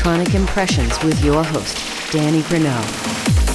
Electronic Impressions with your host, Danny Grunow.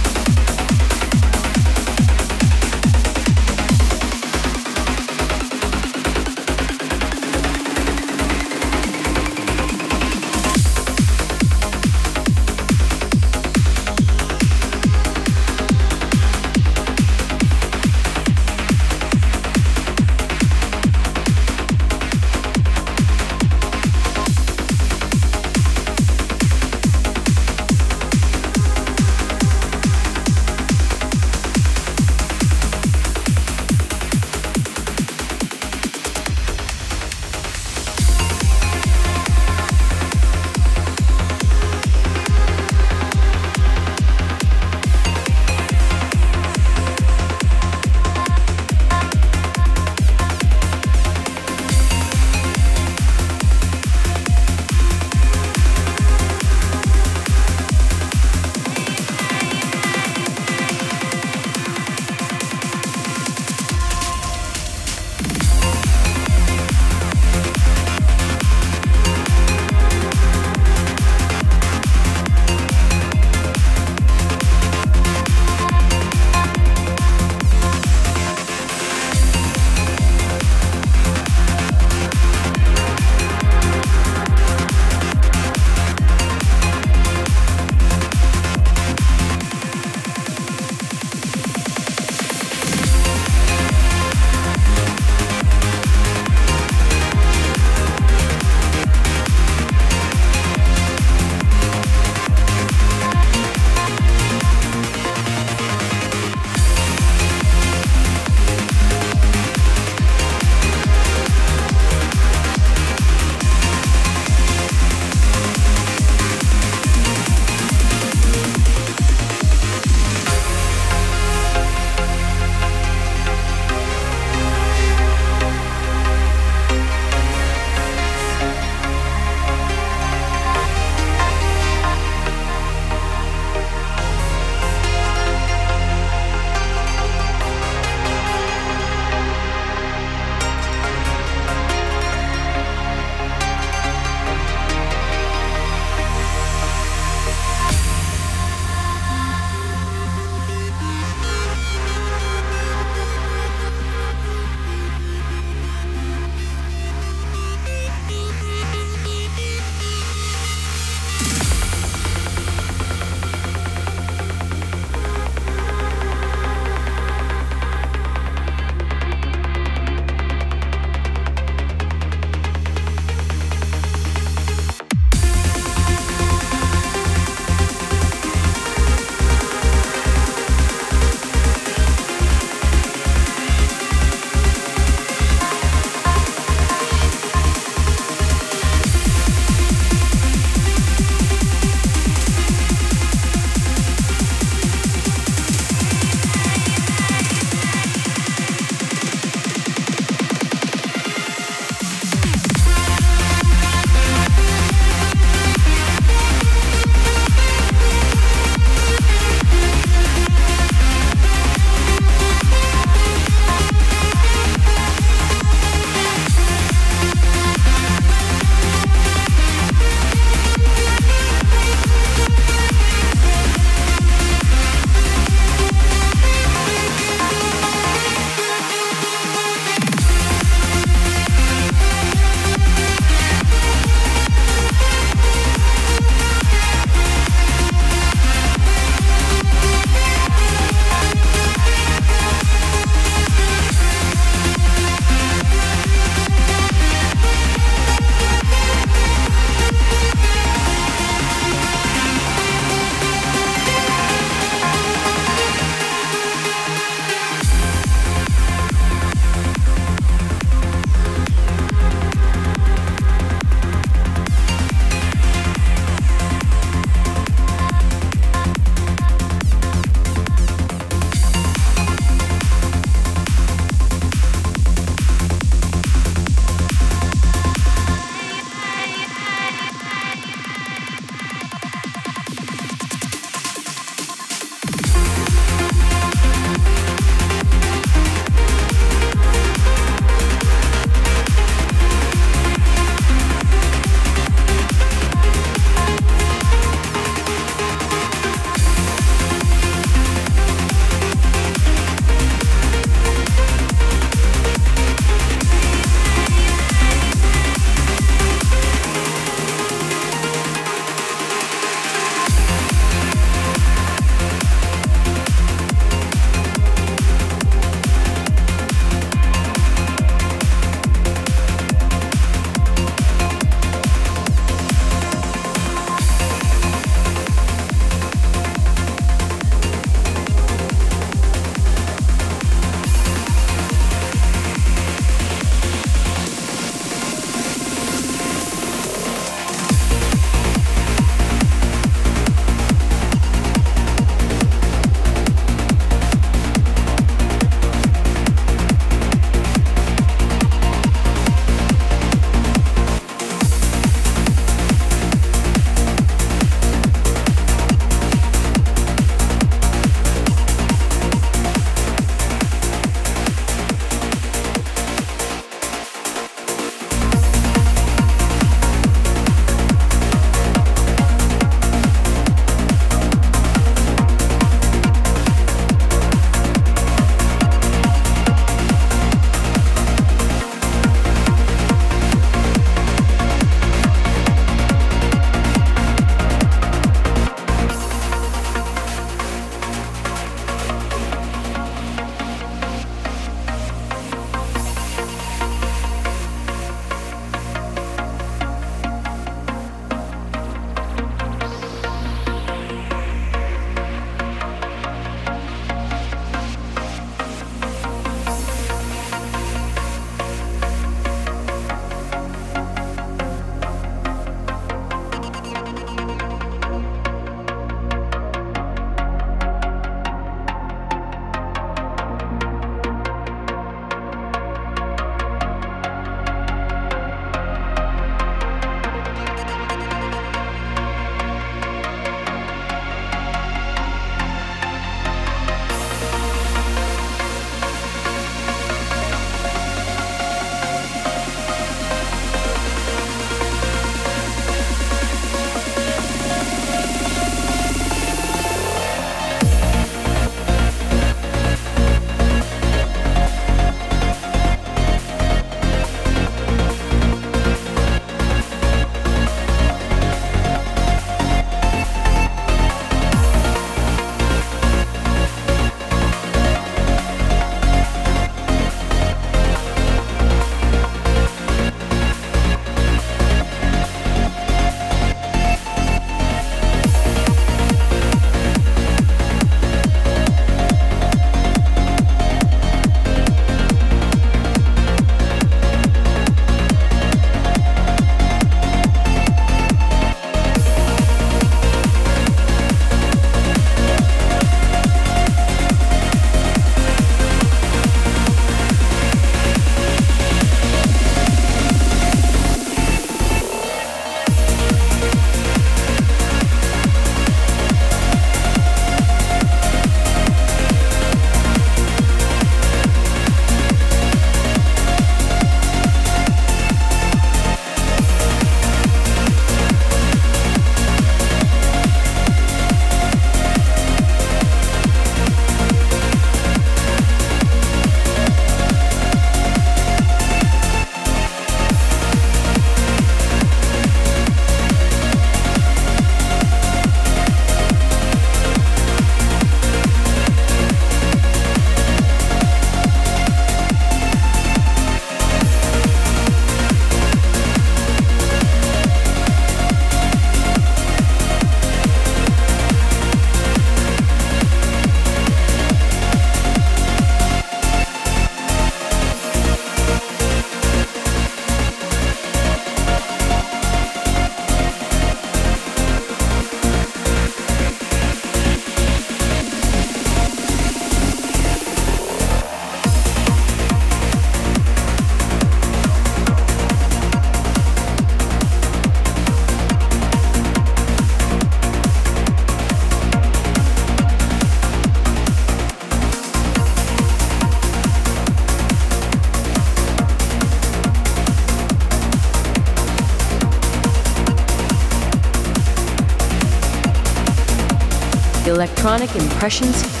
Impressions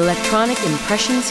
Electronic Impressions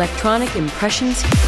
Electronic Impressions.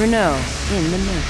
Grunow in the mix.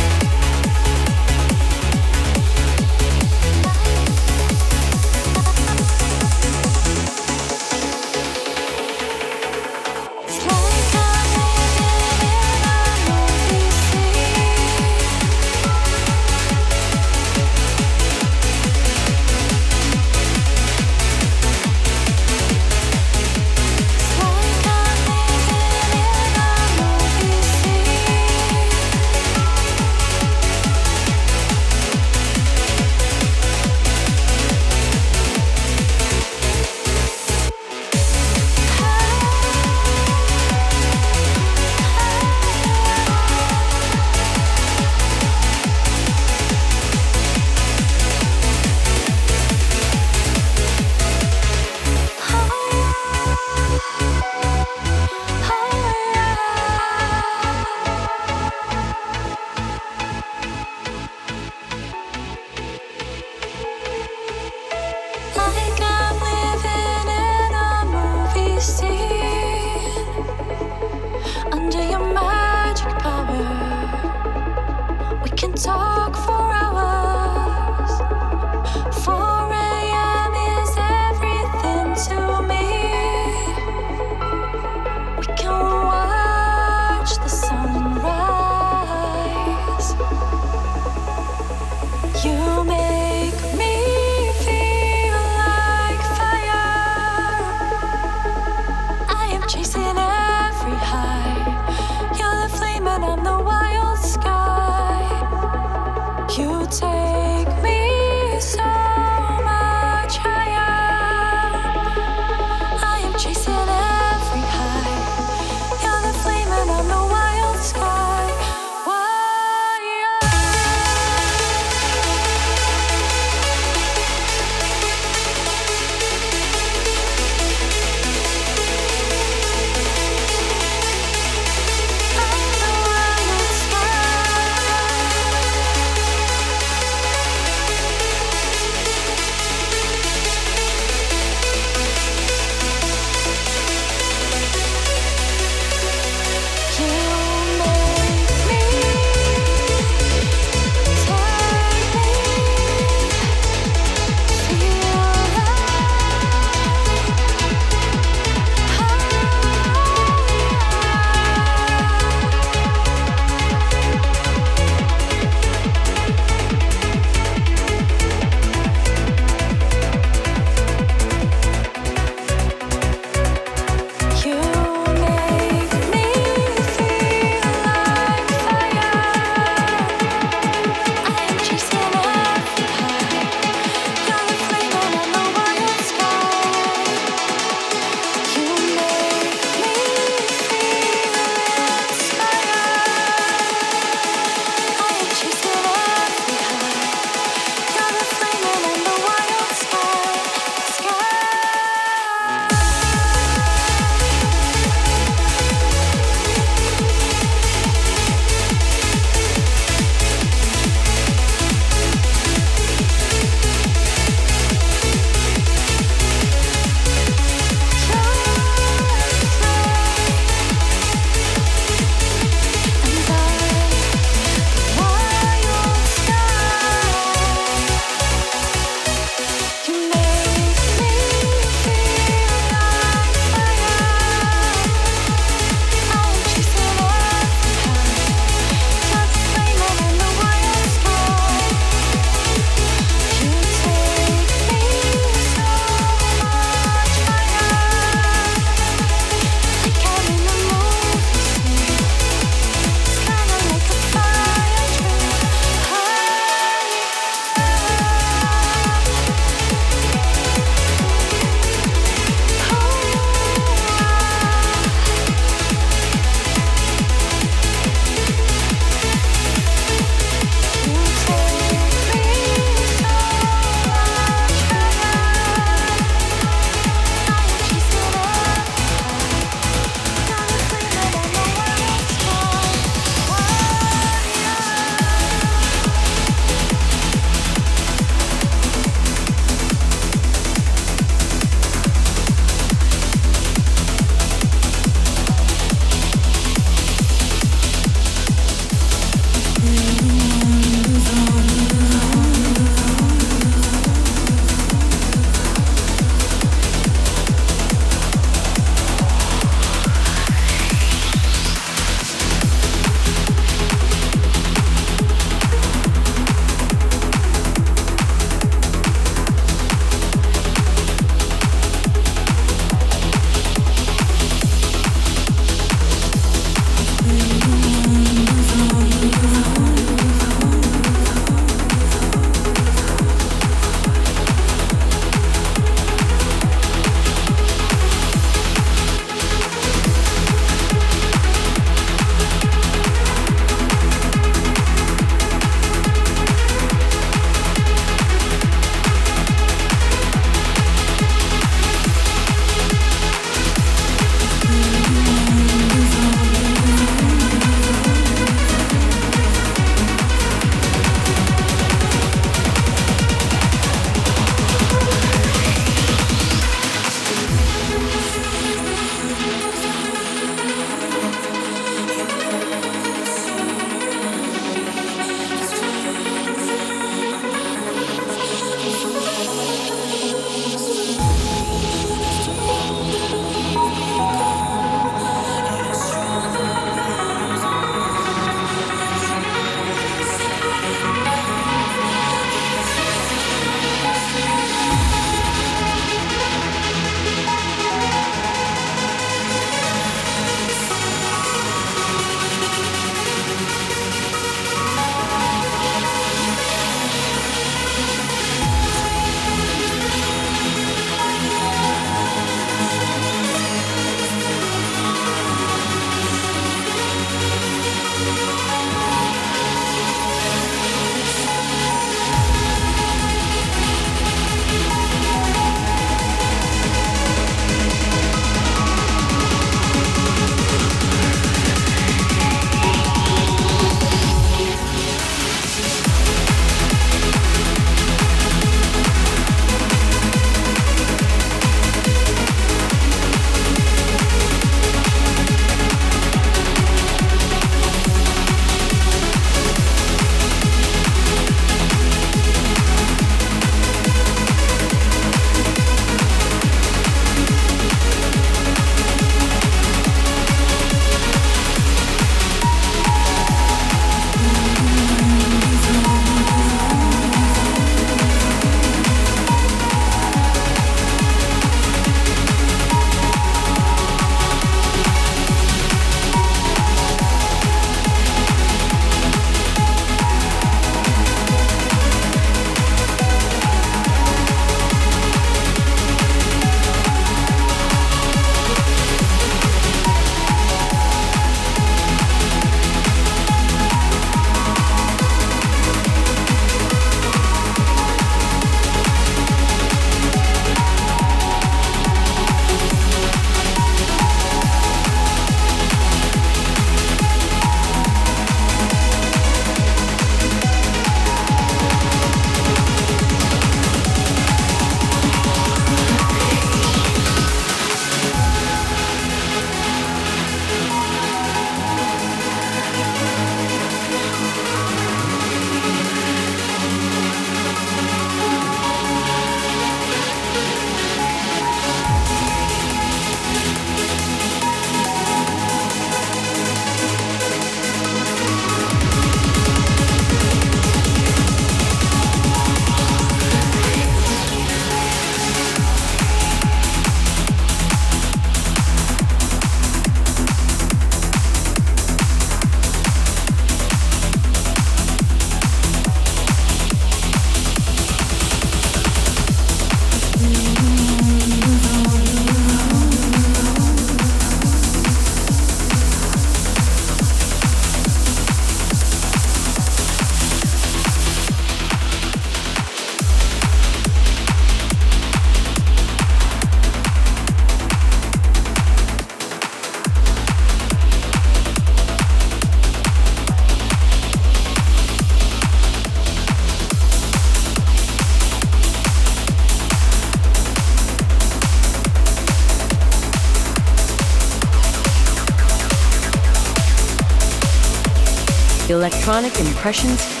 Electronic Impressions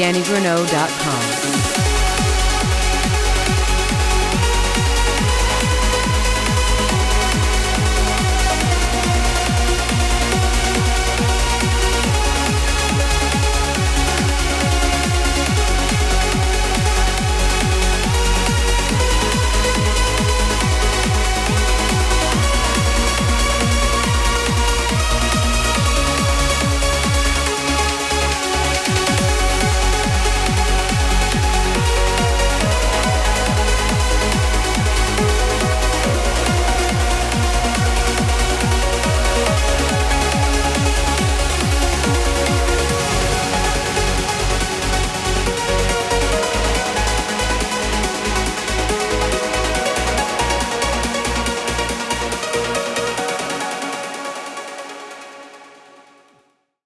DannyGrunow.com.